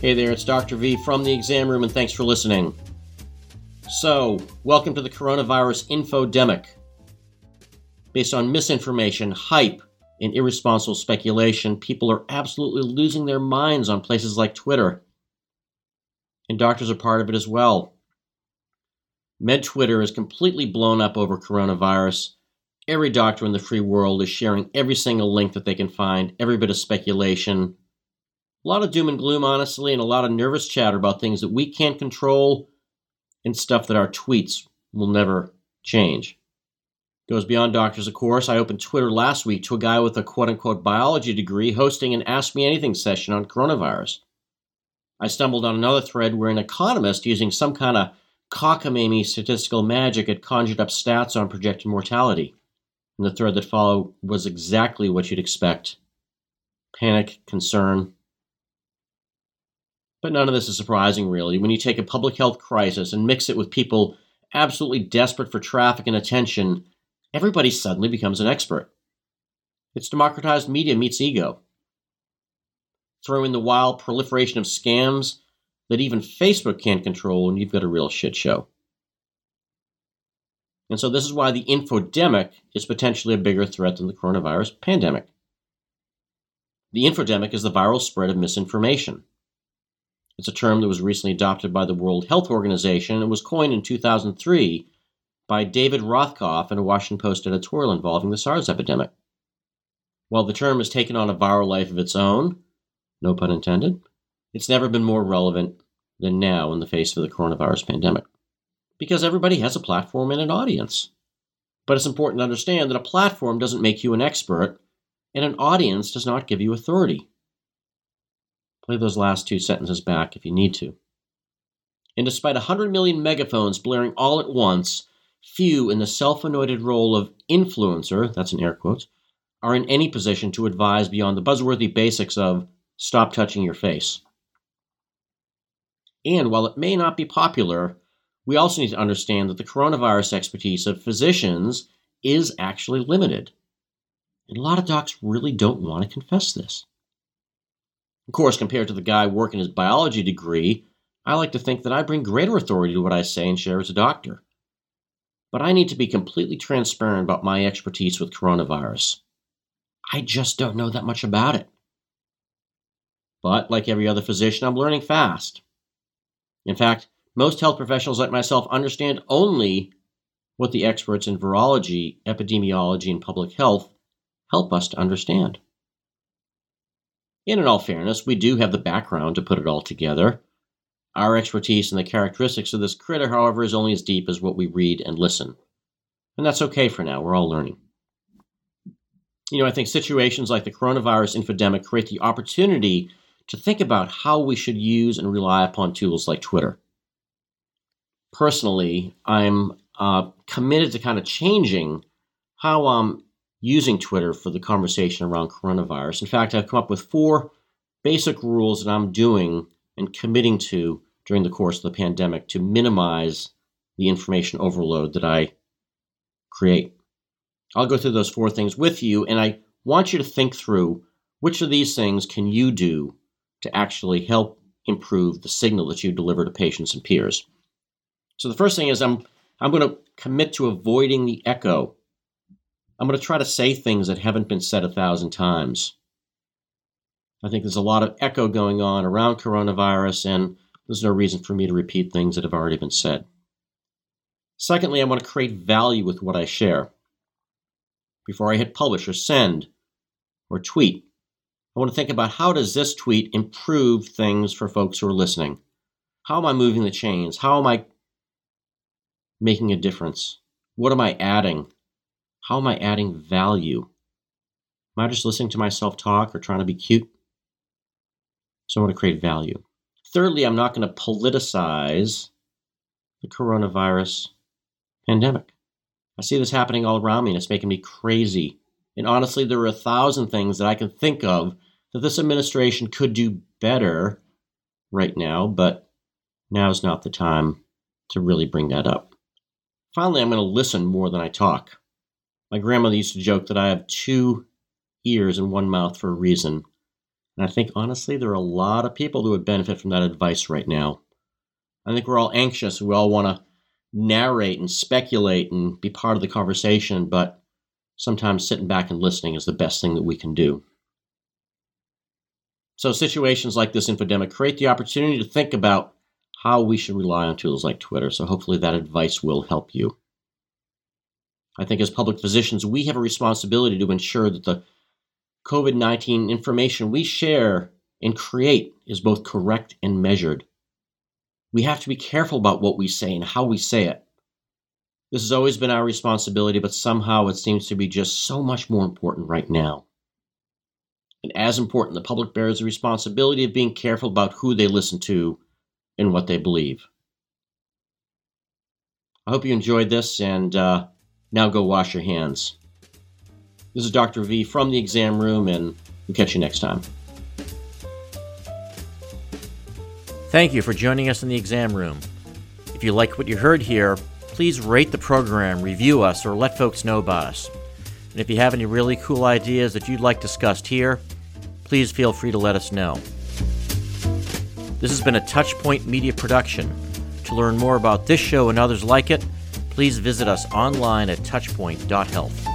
Hey there, it's Dr. V from the exam room, and thanks for listening. So, welcome to the coronavirus infodemic. Based on misinformation, hype, and irresponsible speculation, people are absolutely losing their minds on places like Twitter. And doctors are part of it as well. Med Twitter is completely blown up over coronavirus. Every doctor in the free world is sharing every single link that they can find, every bit of speculation. A lot of doom and gloom, honestly, and a lot of nervous chatter about things that we can't control and stuff that our tweets will never change. Goes beyond doctors, of course. I opened Twitter last week to a guy with a quote unquote biology degree hosting an Ask Me Anything session on coronavirus. I stumbled on another thread where an economist using some kind of cockamamie statistical magic had conjured up stats on projected mortality. And the thread that followed was exactly what you'd expect panic, concern. But none of this is surprising, really, when you take a public health crisis and mix it with people absolutely desperate for traffic and attention. Everybody suddenly becomes an expert. It's democratized media meets ego. Throw in the wild proliferation of scams that even Facebook can't control, and you've got a real shit show. And so, this is why the infodemic is potentially a bigger threat than the coronavirus pandemic. The infodemic is the viral spread of misinformation. It's a term that was recently adopted by the World Health Organization and was coined in 2003 by David Rothkopf in a Washington Post editorial involving the SARS epidemic. While the term has taken on a viral life of its own, no pun intended, it's never been more relevant than now in the face of the coronavirus pandemic. Because everybody has a platform and an audience. But it's important to understand that a platform doesn't make you an expert, and an audience does not give you authority. Play those last two sentences back if you need to. And despite 100 million megaphones blaring all at once, few in the self anointed role of influencer, that's in air quotes, are in any position to advise beyond the buzzworthy basics of stop touching your face. And while it may not be popular, we also need to understand that the coronavirus expertise of physicians is actually limited. And a lot of docs really don't want to confess this. Of course, compared to the guy working his biology degree, I like to think that I bring greater authority to what I say and share as a doctor. But I need to be completely transparent about my expertise with coronavirus. I just don't know that much about it. But, like every other physician, I'm learning fast. In fact, most health professionals like myself understand only what the experts in virology, epidemiology, and public health help us to understand. And in all fairness, we do have the background to put it all together. Our expertise and the characteristics of this critter, however, is only as deep as what we read and listen. And that's okay for now, we're all learning. You know, I think situations like the coronavirus infodemic create the opportunity to think about how we should use and rely upon tools like Twitter. Personally, I'm uh, committed to kind of changing how I'm using Twitter for the conversation around coronavirus. In fact, I've come up with four basic rules that I'm doing and committing to during the course of the pandemic to minimize the information overload that I create. I'll go through those four things with you, and I want you to think through which of these things can you do to actually help improve the signal that you deliver to patients and peers. So the first thing is I'm I'm going to commit to avoiding the echo. I'm going to try to say things that haven't been said a thousand times. I think there's a lot of echo going on around coronavirus, and there's no reason for me to repeat things that have already been said. Secondly, I want to create value with what I share. Before I hit publish or send or tweet, I want to think about how does this tweet improve things for folks who are listening? How am I moving the chains? How am I making a difference? What am I adding? How am I adding value? Am I just listening to myself talk or trying to be cute? So I want to create value. Thirdly, I'm not going to politicize the coronavirus pandemic. I see this happening all around me and it's making me crazy. And honestly, there are a thousand things that I can think of that this administration could do better right now, but now is not the time to really bring that up. Finally, I'm going to listen more than I talk. My grandmother used to joke that I have two ears and one mouth for a reason. And I think, honestly, there are a lot of people who would benefit from that advice right now. I think we're all anxious. We all want to narrate and speculate and be part of the conversation, but sometimes sitting back and listening is the best thing that we can do. So, situations like this infodemic create the opportunity to think about how we should rely on tools like Twitter. So, hopefully, that advice will help you. I think as public physicians, we have a responsibility to ensure that the COVID 19 information we share and create is both correct and measured. We have to be careful about what we say and how we say it. This has always been our responsibility, but somehow it seems to be just so much more important right now. And as important, the public bears the responsibility of being careful about who they listen to and what they believe. I hope you enjoyed this, and uh, now go wash your hands. This is Dr. V from the exam room, and we'll catch you next time. Thank you for joining us in the exam room. If you like what you heard here, please rate the program, review us, or let folks know about us. And if you have any really cool ideas that you'd like discussed here, please feel free to let us know. This has been a Touchpoint Media production. To learn more about this show and others like it, please visit us online at touchpoint.health.